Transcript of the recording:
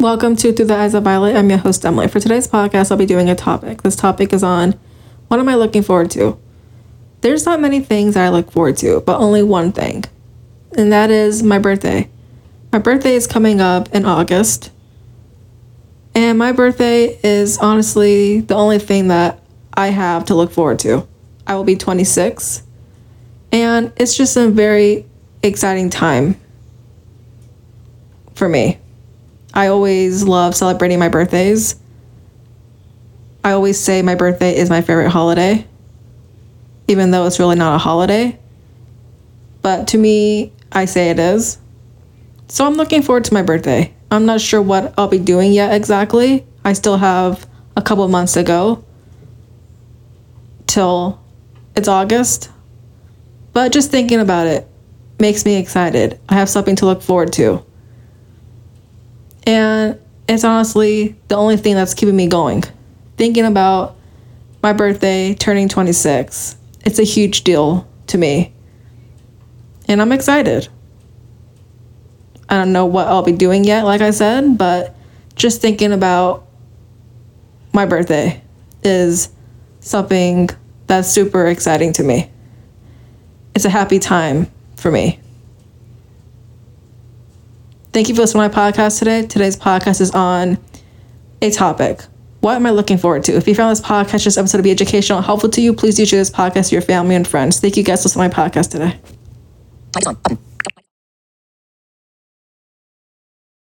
Welcome to Through the Eyes of Violet. I'm your host, Emily. For today's podcast, I'll be doing a topic. This topic is on what am I looking forward to? There's not many things that I look forward to, but only one thing, and that is my birthday. My birthday is coming up in August, and my birthday is honestly the only thing that I have to look forward to. I will be 26, and it's just a very exciting time for me. I always love celebrating my birthdays. I always say my birthday is my favorite holiday, even though it's really not a holiday. But to me, I say it is. So I'm looking forward to my birthday. I'm not sure what I'll be doing yet exactly. I still have a couple months to go till it's August. But just thinking about it makes me excited. I have something to look forward to. And it's honestly the only thing that's keeping me going. Thinking about my birthday turning 26, it's a huge deal to me. And I'm excited. I don't know what I'll be doing yet, like I said, but just thinking about my birthday is something that's super exciting to me. It's a happy time for me. Thank you for listening to my podcast today. Today's podcast is on a topic. What am I looking forward to? If you found this podcast, this episode to be educational, helpful to you, please do share this podcast to your family and friends. Thank you guys for listening to my podcast today.